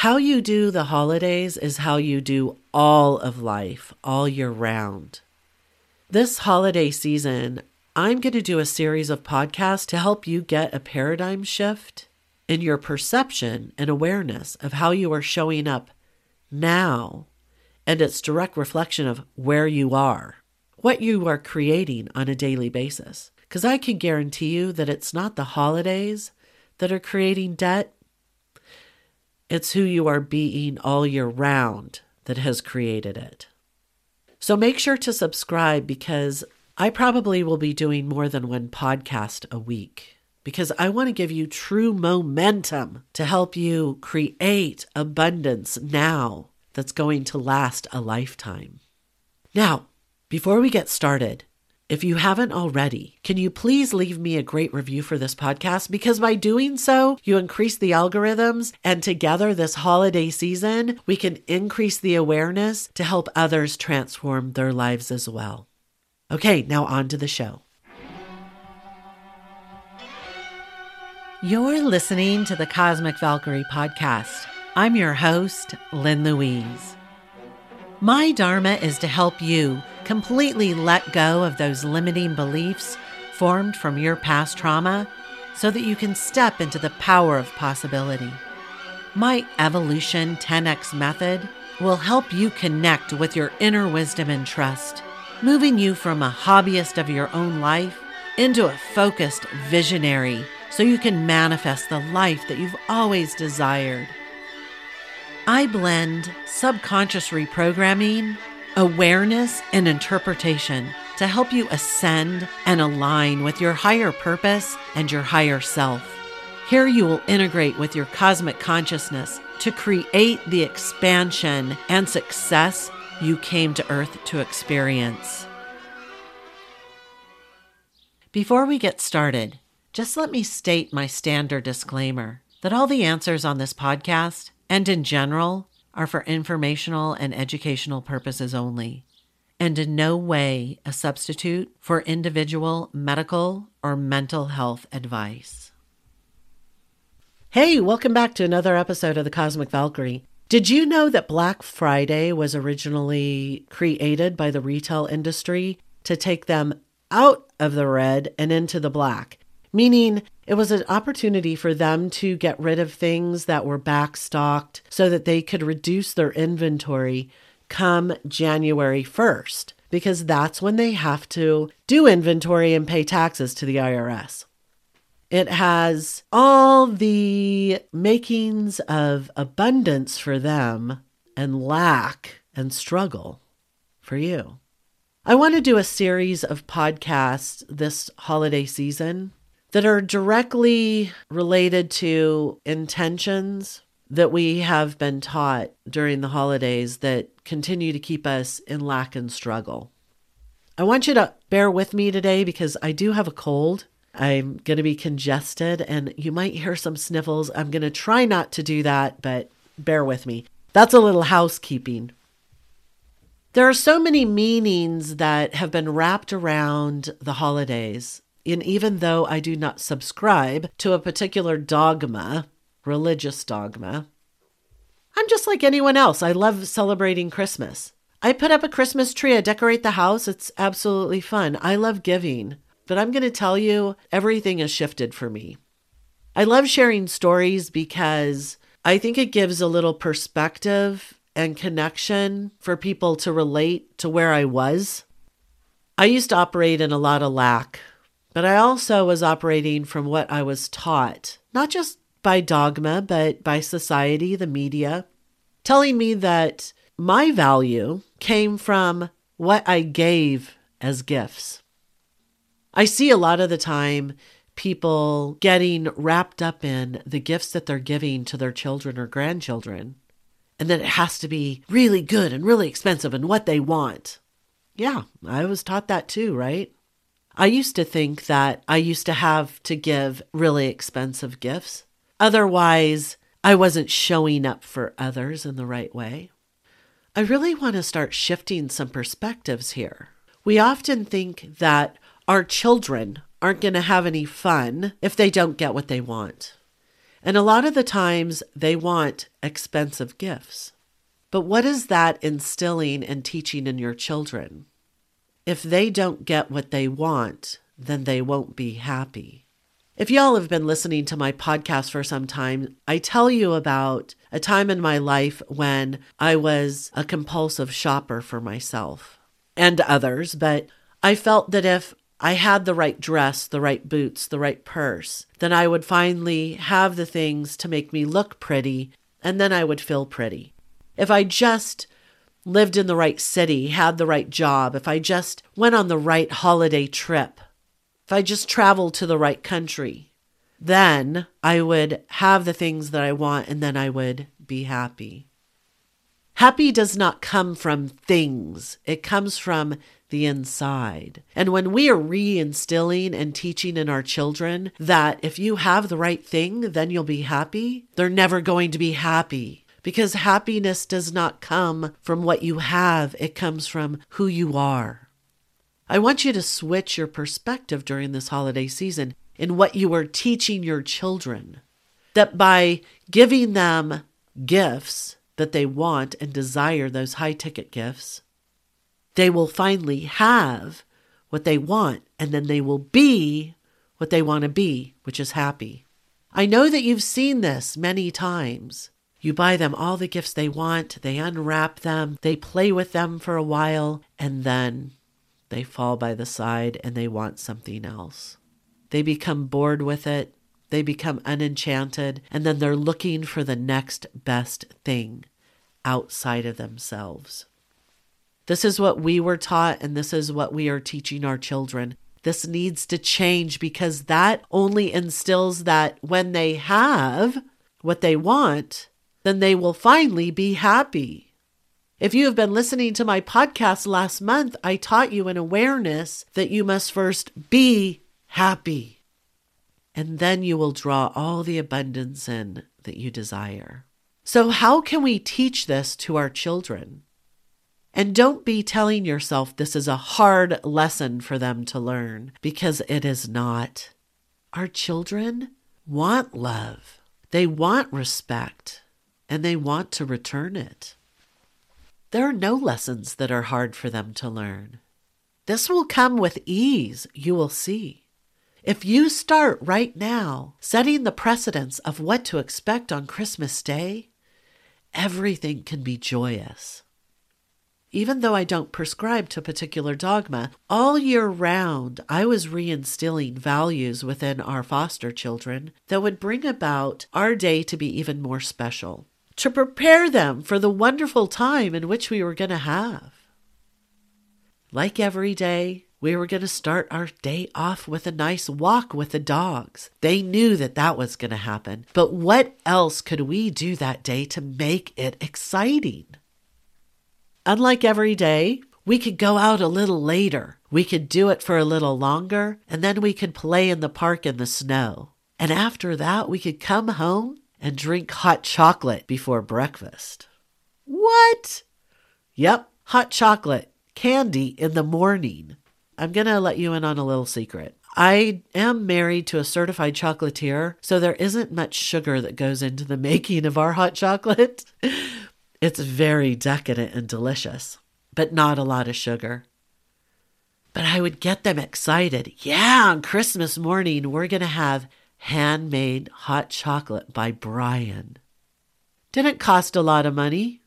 How you do the holidays is how you do all of life, all year round. This holiday season, I'm going to do a series of podcasts to help you get a paradigm shift in your perception and awareness of how you are showing up now and its direct reflection of where you are, what you are creating on a daily basis. Because I can guarantee you that it's not the holidays that are creating debt, it's who you are being all year round that has created it. So make sure to subscribe because I probably will be doing more than one podcast a week because I want to give you true momentum to help you create abundance now that's going to last a lifetime. Now, before we get started, if you haven't already, can you please leave me a great review for this podcast? Because by doing so, you increase the algorithms, and together this holiday season, we can increase the awareness to help others transform their lives as well. Okay, now on to the show. You're listening to the Cosmic Valkyrie podcast. I'm your host, Lynn Louise. My Dharma is to help you completely let go of those limiting beliefs formed from your past trauma so that you can step into the power of possibility. My Evolution 10X method will help you connect with your inner wisdom and trust moving you from a hobbyist of your own life into a focused visionary so you can manifest the life that you've always desired. I blend subconscious reprogramming, awareness, and interpretation to help you ascend and align with your higher purpose and your higher self. Here you will integrate with your cosmic consciousness to create the expansion and success you came to Earth to experience. Before we get started, just let me state my standard disclaimer that all the answers on this podcast and in general are for informational and educational purposes only, and in no way a substitute for individual medical or mental health advice. Hey, welcome back to another episode of the Cosmic Valkyrie. Did you know that Black Friday was originally created by the retail industry to take them out of the red and into the black? Meaning it was an opportunity for them to get rid of things that were backstocked so that they could reduce their inventory come January 1st, because that's when they have to do inventory and pay taxes to the IRS. It has all the makings of abundance for them and lack and struggle for you. I want to do a series of podcasts this holiday season that are directly related to intentions that we have been taught during the holidays that continue to keep us in lack and struggle. I want you to bear with me today because I do have a cold I'm going to be congested and you might hear some sniffles. I'm going to try not to do that, but bear with me. That's a little housekeeping. There are so many meanings that have been wrapped around the holidays. And even though I do not subscribe to a particular dogma, religious dogma, I'm just like anyone else. I love celebrating Christmas. I put up a Christmas tree, I decorate the house. It's absolutely fun. I love giving. But I'm going to tell you, everything has shifted for me. I love sharing stories because I think it gives a little perspective and connection for people to relate to where I was. I used to operate in a lot of lack, but I also was operating from what I was taught, not just by dogma, but by society, the media, telling me that my value came from what I gave as gifts. I see a lot of the time people getting wrapped up in the gifts that they're giving to their children or grandchildren, and that it has to be really good and really expensive and what they want. Yeah, I was taught that too, right? I used to think that I used to have to give really expensive gifts. Otherwise, I wasn't showing up for others in the right way. I really want to start shifting some perspectives here. We often think that our children aren't going to have any fun if they don't get what they want. And a lot of the times they want expensive gifts. But what is that instilling and teaching in your children? If they don't get what they want, then they won't be happy. If y'all have been listening to my podcast for some time, I tell you about a time in my life when I was a compulsive shopper for myself and others, but I felt that if I had the right dress, the right boots, the right purse, then I would finally have the things to make me look pretty, and then I would feel pretty. If I just lived in the right city, had the right job, if I just went on the right holiday trip, if I just traveled to the right country, then I would have the things that I want and then I would be happy. Happy does not come from things, it comes from the inside. And when we are reinstilling and teaching in our children that if you have the right thing, then you'll be happy, they're never going to be happy. Because happiness does not come from what you have, it comes from who you are. I want you to switch your perspective during this holiday season in what you are teaching your children. That by giving them gifts that they want and desire, those high ticket gifts, they will finally have what they want and then they will be what they want to be, which is happy. I know that you've seen this many times. You buy them all the gifts they want, they unwrap them, they play with them for a while, and then they fall by the side and they want something else. They become bored with it, they become unenchanted, and then they're looking for the next best thing outside of themselves. This is what we were taught, and this is what we are teaching our children. This needs to change because that only instills that when they have what they want, then they will finally be happy. If you have been listening to my podcast last month, I taught you an awareness that you must first be happy. And then you will draw all the abundance in that you desire. So, how can we teach this to our children? And don't be telling yourself this is a hard lesson for them to learn, because it is not. Our children want love, they want respect, and they want to return it. There are no lessons that are hard for them to learn. This will come with ease, you will see. If you start right now setting the precedence of what to expect on Christmas Day, everything can be joyous. Even though I don't prescribe to particular dogma, all year round I was reinstilling values within our foster children that would bring about our day to be even more special to prepare them for the wonderful time in which we were going to have. Like every day, we were going to start our day off with a nice walk with the dogs. They knew that that was going to happen. But what else could we do that day to make it exciting? Unlike every day, we could go out a little later. We could do it for a little longer, and then we could play in the park in the snow. And after that, we could come home and drink hot chocolate before breakfast. What? Yep, hot chocolate, candy in the morning. I'm going to let you in on a little secret. I am married to a certified chocolatier, so there isn't much sugar that goes into the making of our hot chocolate. It's very decadent and delicious, but not a lot of sugar. But I would get them excited. Yeah, on Christmas morning, we're going to have handmade hot chocolate by Brian. Didn't cost a lot of money.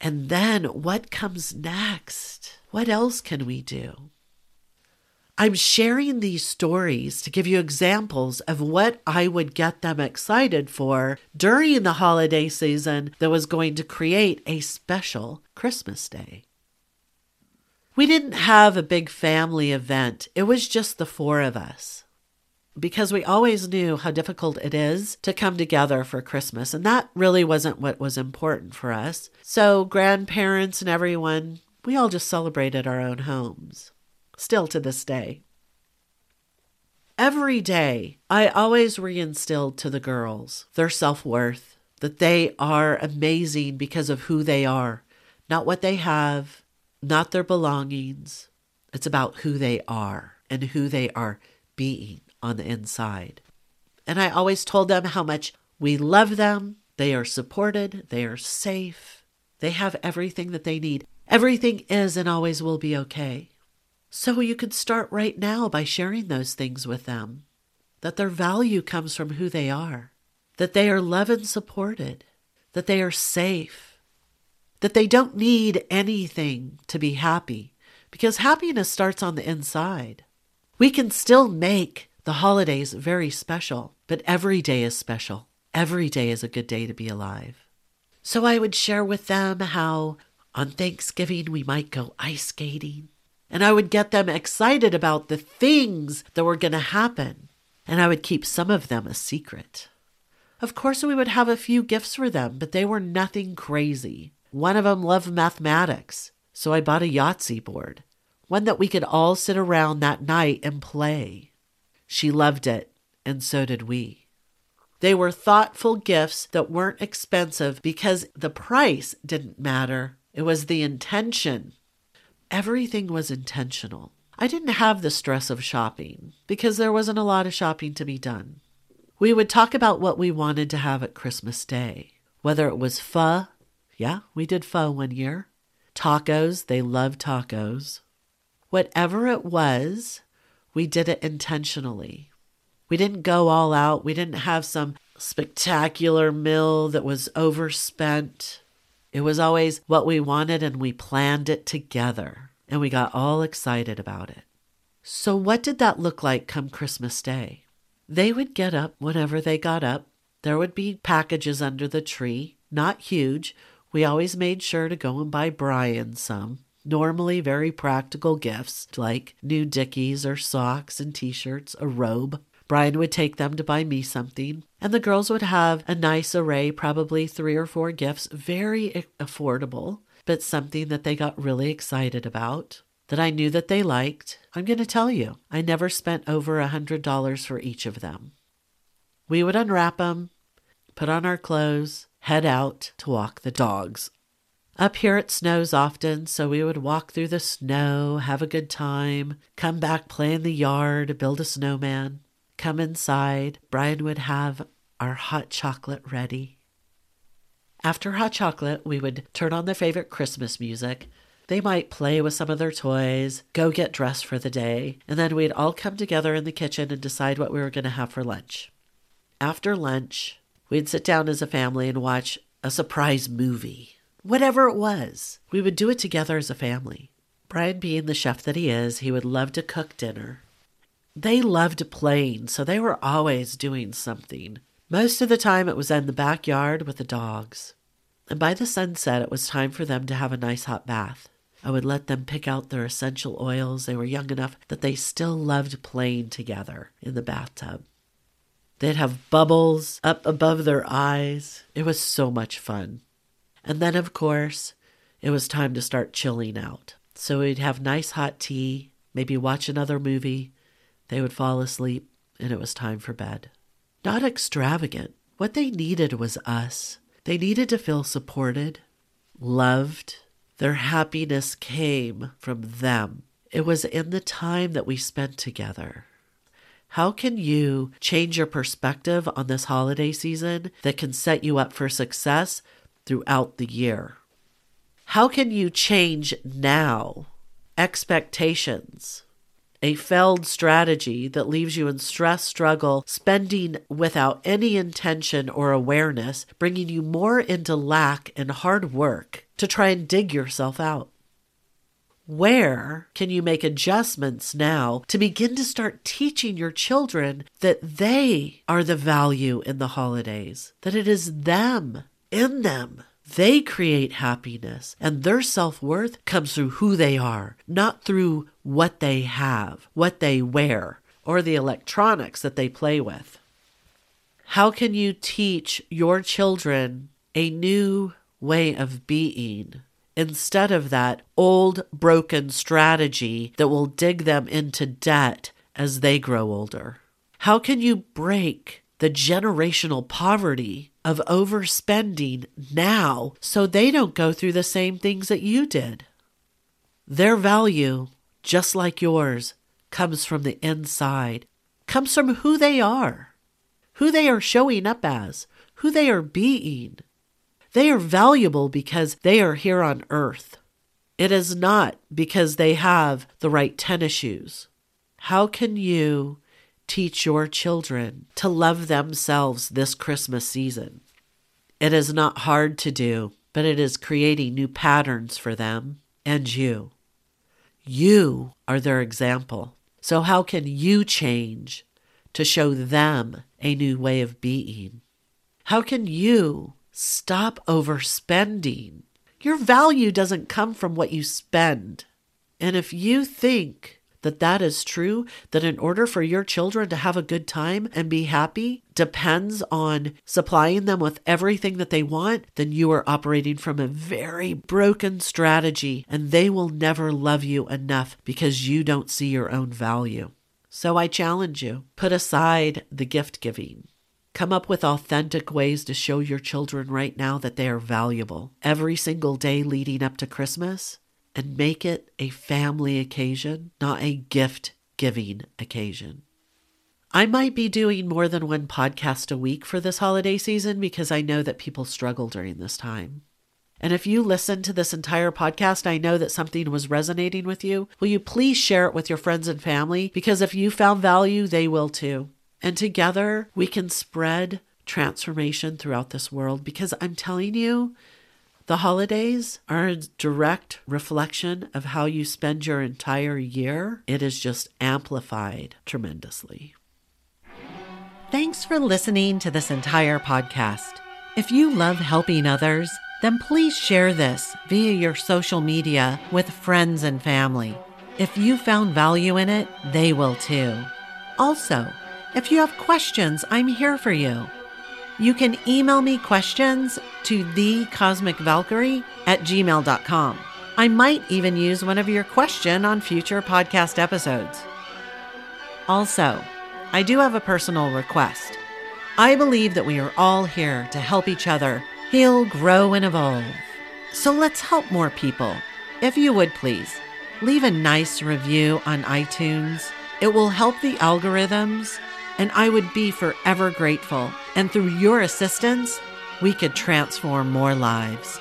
And then what comes next? What else can we do? I'm sharing these stories to give you examples of what I would get them excited for during the holiday season that was going to create a special Christmas Day. We didn't have a big family event, it was just the four of us because we always knew how difficult it is to come together for Christmas. And that really wasn't what was important for us. So, grandparents and everyone, we all just celebrated our own homes, still to this day. Every day, I always reinstilled to the girls their self worth, that they are amazing because of who they are, not what they have, not their belongings. It's about who they are and who they are being on the inside. And I always told them how much we love them. They are supported, they are safe, they have everything that they need. Everything is and always will be okay. So you can start right now by sharing those things with them that their value comes from who they are, that they are loved and supported, that they are safe, that they don't need anything to be happy, because happiness starts on the inside. We can still make the holidays very special, but every day is special. Every day is a good day to be alive. So I would share with them how on Thanksgiving we might go ice skating. And I would get them excited about the things that were going to happen. And I would keep some of them a secret. Of course, we would have a few gifts for them, but they were nothing crazy. One of them loved mathematics, so I bought a Yahtzee board, one that we could all sit around that night and play. She loved it, and so did we. They were thoughtful gifts that weren't expensive because the price didn't matter. It was the intention. Everything was intentional. I didn't have the stress of shopping because there wasn't a lot of shopping to be done. We would talk about what we wanted to have at Christmas Day, whether it was pho. Yeah, we did pho one year. Tacos, they loved tacos. Whatever it was, we did it intentionally. We didn't go all out. We didn't have some spectacular meal that was overspent. It was always what we wanted and we planned it together and we got all excited about it. So, what did that look like come Christmas Day? They would get up whenever they got up. There would be packages under the tree, not huge. We always made sure to go and buy Brian some. Normally, very practical gifts like new dickies or socks and t shirts, a robe. Brian would take them to buy me something, and the girls would have a nice array, probably three or four gifts, very affordable, but something that they got really excited about, that I knew that they liked. I'm going to tell you, I never spent over a $100 for each of them. We would unwrap them, put on our clothes, head out to walk the dogs. Up here it snows often, so we would walk through the snow, have a good time, come back, play in the yard, build a snowman come inside. Brian would have our hot chocolate ready. After hot chocolate, we would turn on their favorite Christmas music. They might play with some of their toys, go get dressed for the day, and then we'd all come together in the kitchen and decide what we were going to have for lunch. After lunch, we'd sit down as a family and watch a surprise movie. Whatever it was, we would do it together as a family. Brian, being the chef that he is, he would love to cook dinner. They loved playing, so they were always doing something. Most of the time, it was in the backyard with the dogs. And by the sunset, it was time for them to have a nice hot bath. I would let them pick out their essential oils. They were young enough that they still loved playing together in the bathtub. They'd have bubbles up above their eyes. It was so much fun. And then, of course, it was time to start chilling out. So we'd have nice hot tea, maybe watch another movie, they would fall asleep, and it was time for bed. Not extravagant. What they needed was us. They needed to feel supported, loved. Their happiness came from them. It was in the time that we spent together. How can you change your perspective on this holiday season that can set you up for success throughout the year? How can you change now expectations a failed strategy that leaves you in stress, struggle, spending without any intention or awareness, bringing you more into lack and hard work to try and dig yourself out. Where can you make adjustments now to begin to start teaching your children that they are the value in the holidays, that it is them, in them, they create happiness, and their self worth comes through who they are, not through what they have, what they wear, or the electronics that they play with. How can you teach your children a new way of being instead of that old broken strategy that will dig them into debt as they grow older? How can you break the generational poverty of overspending now so they don't go through the same things that you did. Their value, just like yours, comes from the inside, comes from who they are. who they are showing up as, who they are being. They are valuable because they are here on earth. It is not because they have the right tennis shoes. How can you teach your children to love themselves this Christmas season? It is not hard to do, but it is creating new patterns for them and you. You are their example. So, how can you change to show them a new way of being? How can you stop overspending? Your value doesn't come from what you spend. And if you think that that is true, that in order for your children to have a good time and be happy depends on supplying them with everything that they want, then you are operating from a very broken strategy and they will never love you enough because you don't see your own value. So I challenge you put aside the gift giving. Come up with authentic ways to show your children right now that they are valuable. Every single day leading up to Christmas, and make it a family occasion, not a gift giving occasion. I might be doing more than one podcast a week for this holiday season because I know that people struggle during this time. And if you listen to this entire podcast, I know that something was resonating with you. Will you please share it with your friends and family? Because if you found value, they will too. And together we can spread transformation throughout this world because I'm telling you, the holidays are a direct reflection of how you spend your entire year. It is just amplified tremendously. Thanks for listening to this entire podcast. If you love helping others, then please share this via your social media with friends and family. If you found value in it, they will too. Also, if you have questions, I'm here for you. You can email me questions to thecosmicvalkyrie at gmail.com. I might even use one of your question on future podcast episodes. Also, I do have a personal request. I believe that we are all here to help each other heal, grow, and evolve. So let's help more people. If you would please, leave a nice review on iTunes. It will help the algorithms and I would be forever grateful. And through your assistance, we could transform more lives.